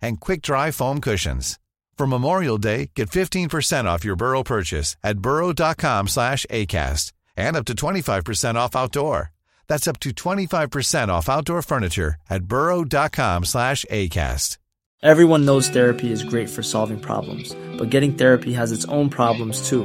and quick-dry foam cushions. For Memorial Day, get 15% off your Burrow purchase at burrow.com slash ACAST and up to 25% off outdoor. That's up to 25% off outdoor furniture at burrow.com slash ACAST. Everyone knows therapy is great for solving problems, but getting therapy has its own problems too,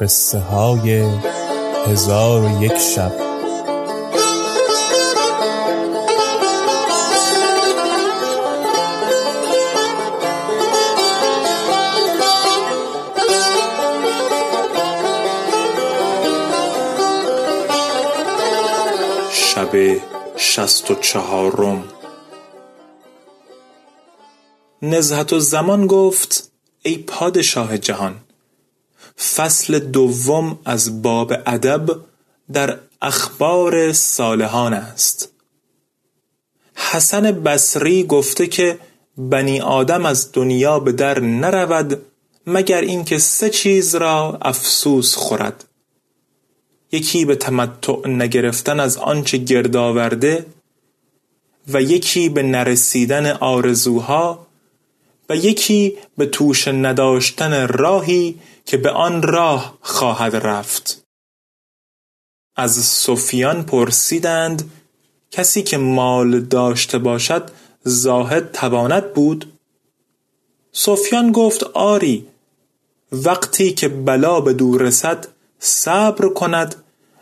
قصه های هزار و یک شب. شب شست و چهارم. نزهت و زمان گفت ای پادشاه جهان فصل دوم از باب ادب در اخبار صالحان است. حسن بصری گفته که بنی آدم از دنیا به در نرود مگر اینکه سه چیز را افسوس خورد. یکی به تمتع نگرفتن از آنچه گرد آورده و یکی به نرسیدن آرزوها و یکی به توش نداشتن راهی که به آن راه خواهد رفت. از سفیان پرسیدند کسی که مال داشته باشد زاهد تواند بود؟ سفیان گفت آری وقتی که بلا به دور رسد صبر کند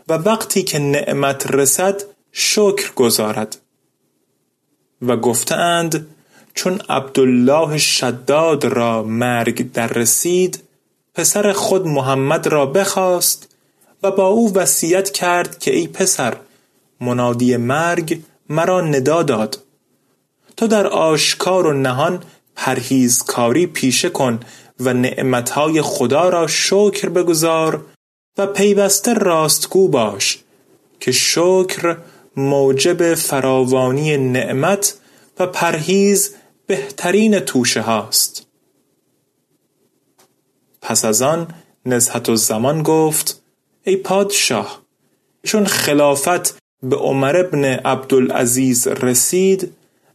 و وقتی که نعمت رسد شکر گذارد. و گفتند چون عبدالله شداد را مرگ در رسید پسر خود محمد را بخواست و با او وصیت کرد که ای پسر منادی مرگ مرا ندا داد. تو در آشکار و نهان پرهیزکاری پیشه کن و نعمتهای خدا را شکر بگذار و پیوسته راستگو باش که شکر موجب فراوانی نعمت و پرهیز بهترین توشه هاست. پس از آن نزهت و زمان گفت ای پادشاه چون خلافت به عمر ابن عبدالعزیز رسید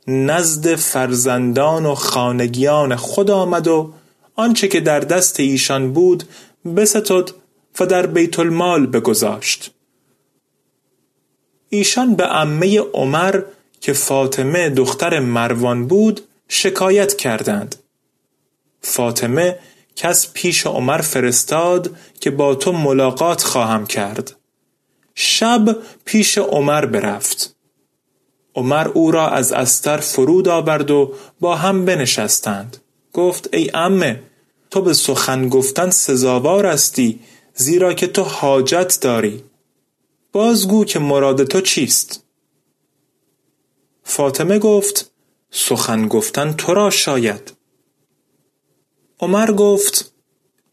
نزد فرزندان و خانگیان خود آمد و آنچه که در دست ایشان بود بستد و در بیت المال بگذاشت. ایشان به عمه عمر که فاطمه دختر مروان بود شکایت کردند. فاطمه کس پیش عمر فرستاد که با تو ملاقات خواهم کرد. شب پیش عمر برفت. عمر او را از استر فرود آورد و با هم بنشستند. گفت ای امه تو به سخن گفتن سزاوار استی زیرا که تو حاجت داری. بازگو که مراد تو چیست؟ فاطمه گفت سخن گفتن تو را شاید. عمر گفت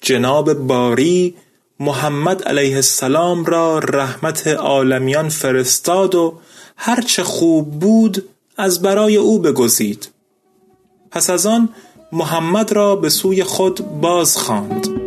جناب باری محمد علیه السلام را رحمت عالمیان فرستاد و هرچه خوب بود از برای او بگزید پس از آن محمد را به سوی خود باز خواند.